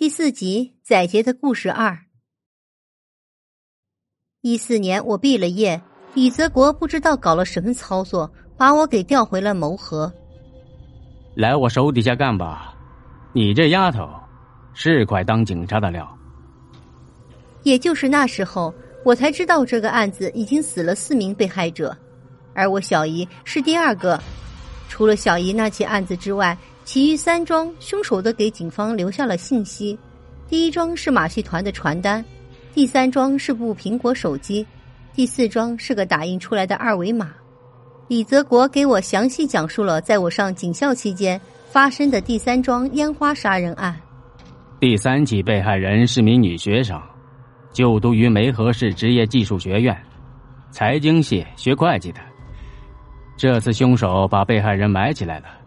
第四集《载杰的故事二》。一四年我毕了业，李泽国不知道搞了什么操作，把我给调回了谋河。来我手底下干吧，你这丫头是块当警察的料。也就是那时候，我才知道这个案子已经死了四名被害者，而我小姨是第二个。除了小姨那起案子之外。其余三桩凶手都给警方留下了信息，第一桩是马戏团的传单，第三桩是部苹果手机，第四桩是个打印出来的二维码。李泽国给我详细讲述了在我上警校期间发生的第三桩烟花杀人案。第三起被害人是名女学生，就读于梅河市职业技术学院，财经系学会计的。这次凶手把被害人埋起来了。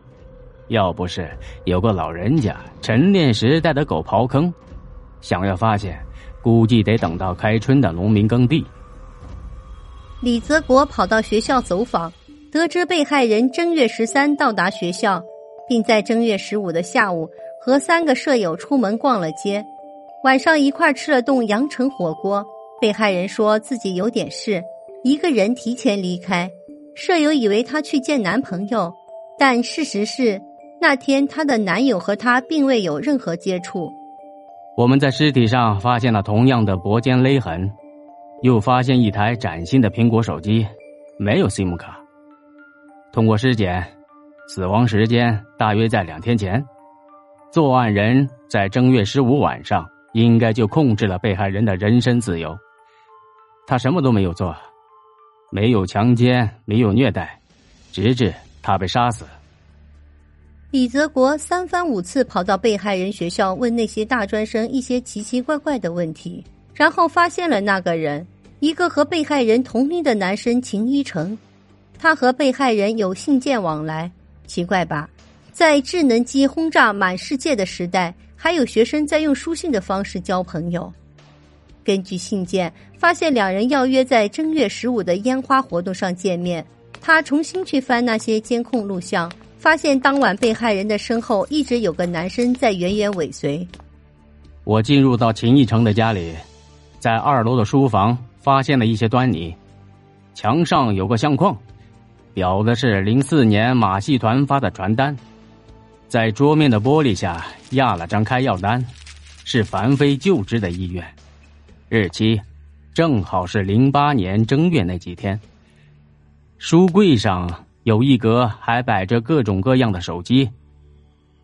要不是有个老人家晨练时带的狗刨坑，想要发现，估计得等到开春的农民耕地。李泽国跑到学校走访，得知被害人正月十三到达学校，并在正月十五的下午和三个舍友出门逛了街，晚上一块吃了顿阳澄火锅。被害人说自己有点事，一个人提前离开。舍友以为他去见男朋友，但事实是。那天，她的男友和她并未有任何接触。我们在尸体上发现了同样的脖肩勒痕，又发现一台崭新的苹果手机，没有 SIM 卡。通过尸检，死亡时间大约在两天前。作案人在正月十五晚上应该就控制了被害人的人身自由。他什么都没有做，没有强奸，没有虐待，直至他被杀死。李泽国三番五次跑到被害人学校问那些大专生一些奇奇怪怪的问题，然后发现了那个人，一个和被害人同龄的男生秦一成，他和被害人有信件往来。奇怪吧，在智能机轰炸满世界的时代，还有学生在用书信的方式交朋友。根据信件，发现两人要约在正月十五的烟花活动上见面。他重新去翻那些监控录像。发现当晚被害人的身后一直有个男生在远远尾随。我进入到秦义成的家里，在二楼的书房发现了一些端倪。墙上有个相框，裱的是零四年马戏团发的传单。在桌面的玻璃下压了张开药单，是樊飞就职的医院，日期正好是零八年正月那几天。书柜上。有一格还摆着各种各样的手机，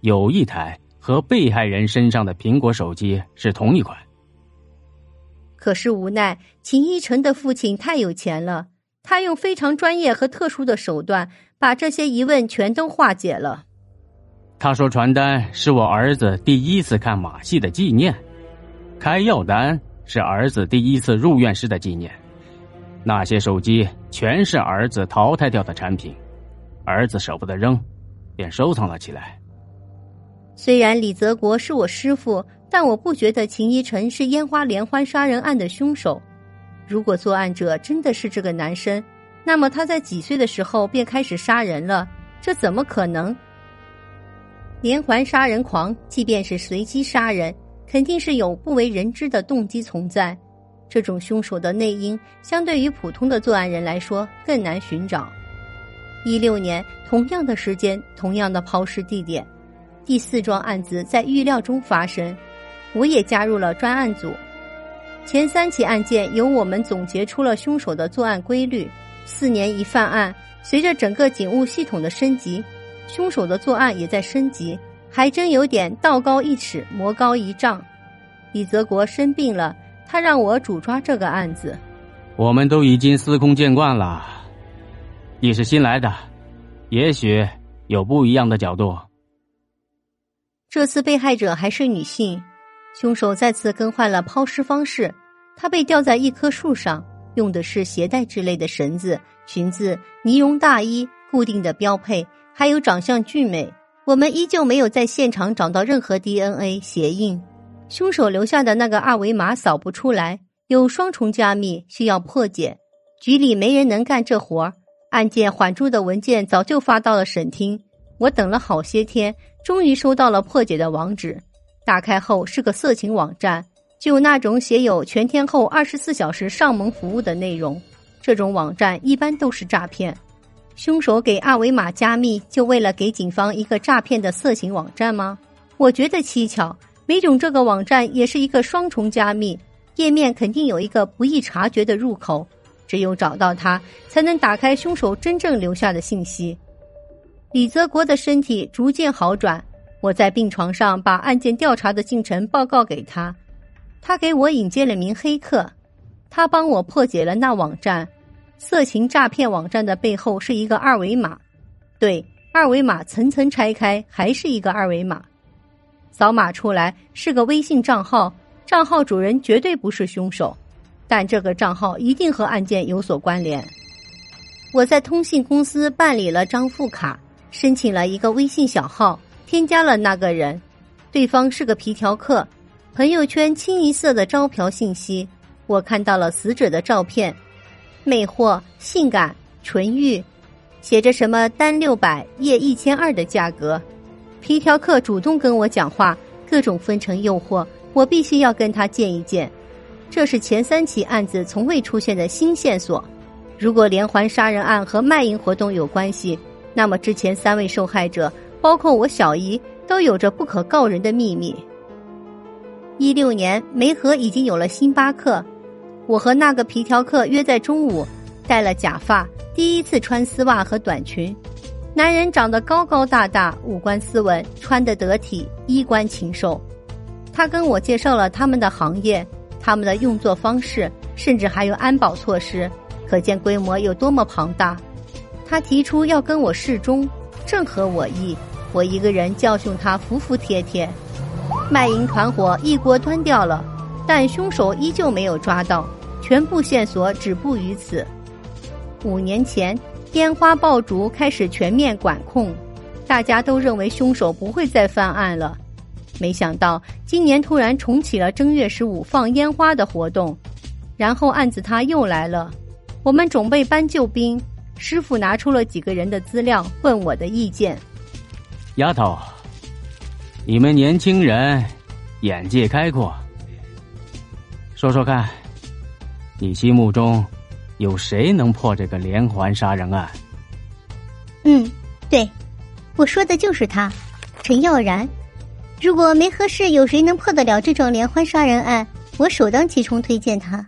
有一台和被害人身上的苹果手机是同一款。可是无奈秦一晨的父亲太有钱了，他用非常专业和特殊的手段把这些疑问全都化解了。他说：“传单是我儿子第一次看马戏的纪念，开药单是儿子第一次入院时的纪念，那些手机全是儿子淘汰掉的产品。”儿子舍不得扔，便收藏了起来。虽然李泽国是我师傅，但我不觉得秦一晨是烟花连欢杀人案的凶手。如果作案者真的是这个男生，那么他在几岁的时候便开始杀人了？这怎么可能？连环杀人狂，即便是随机杀人，肯定是有不为人知的动机存在。这种凶手的内因，相对于普通的作案人来说，更难寻找。一六年，同样的时间，同样的抛尸地点，第四桩案子在预料中发生，我也加入了专案组。前三起案件由我们总结出了凶手的作案规律。四年一犯案，随着整个警务系统的升级，凶手的作案也在升级，还真有点道高一尺，魔高一丈。李泽国生病了，他让我主抓这个案子。我们都已经司空见惯了。你是新来的，也许有不一样的角度。这次被害者还是女性，凶手再次更换了抛尸方式。她被吊在一棵树上，用的是鞋带之类的绳子，裙子、呢绒大衣、固定的标配，还有长相俊美。我们依旧没有在现场找到任何 DNA 鞋印，凶手留下的那个二维码扫不出来，有双重加密，需要破解。局里没人能干这活儿。案件缓住的文件早就发到了省厅，我等了好些天，终于收到了破解的网址。打开后是个色情网站，就那种写有全天候二十四小时上门服务的内容。这种网站一般都是诈骗。凶手给二维码加密，就为了给警方一个诈骗的色情网站吗？我觉得蹊跷，没准这个网站也是一个双重加密，页面肯定有一个不易察觉的入口，只有找到他，才能打开凶手真正留下的信息。李泽国的身体逐渐好转，我在病床上把案件调查的进程报告给他，他给我引荐了名黑客，他帮我破解了那网站。色情诈骗网站的背后是一个二维码，对，二维码层层拆开还是一个二维码，扫码出来是个微信账号，账号主人绝对不是凶手，但这个账号一定和案件有所关联。我在通信公司办理了张副卡，申请了一个微信小号，添加了那个人，对方是个皮条客，朋友圈清一色的招嫖信息，我看到了死者的照片。魅惑、性感、纯欲，写着什么单六百、夜一千二的价格。皮条客主动跟我讲话，各种分成诱惑，我必须要跟他见一见。这是前三起案子从未出现的新线索。如果连环杀人案和卖淫活动有关系，那么之前三位受害者，包括我小姨，都有着不可告人的秘密。一六年，梅河已经有了星巴克。我和那个皮条客约在中午，戴了假发，第一次穿丝袜和短裙。男人长得高高大大，五官斯文，穿得得体，衣冠禽兽。他跟我介绍了他们的行业、他们的运作方式，甚至还有安保措施，可见规模有多么庞大。他提出要跟我示忠，正合我意。我一个人教训他服服帖帖。卖淫团伙一锅端掉了，但凶手依旧没有抓到。全部线索止步于此。五年前，烟花爆竹开始全面管控，大家都认为凶手不会再犯案了。没想到今年突然重启了正月十五放烟花的活动，然后案子他又来了。我们准备搬救兵，师傅拿出了几个人的资料，问我的意见。丫头，你们年轻人眼界开阔，说说看。你心目中有谁能破这个连环杀人案？嗯，对，我说的就是他，陈耀然。如果没合适，有谁能破得了这桩连环杀人案？我首当其冲推荐他。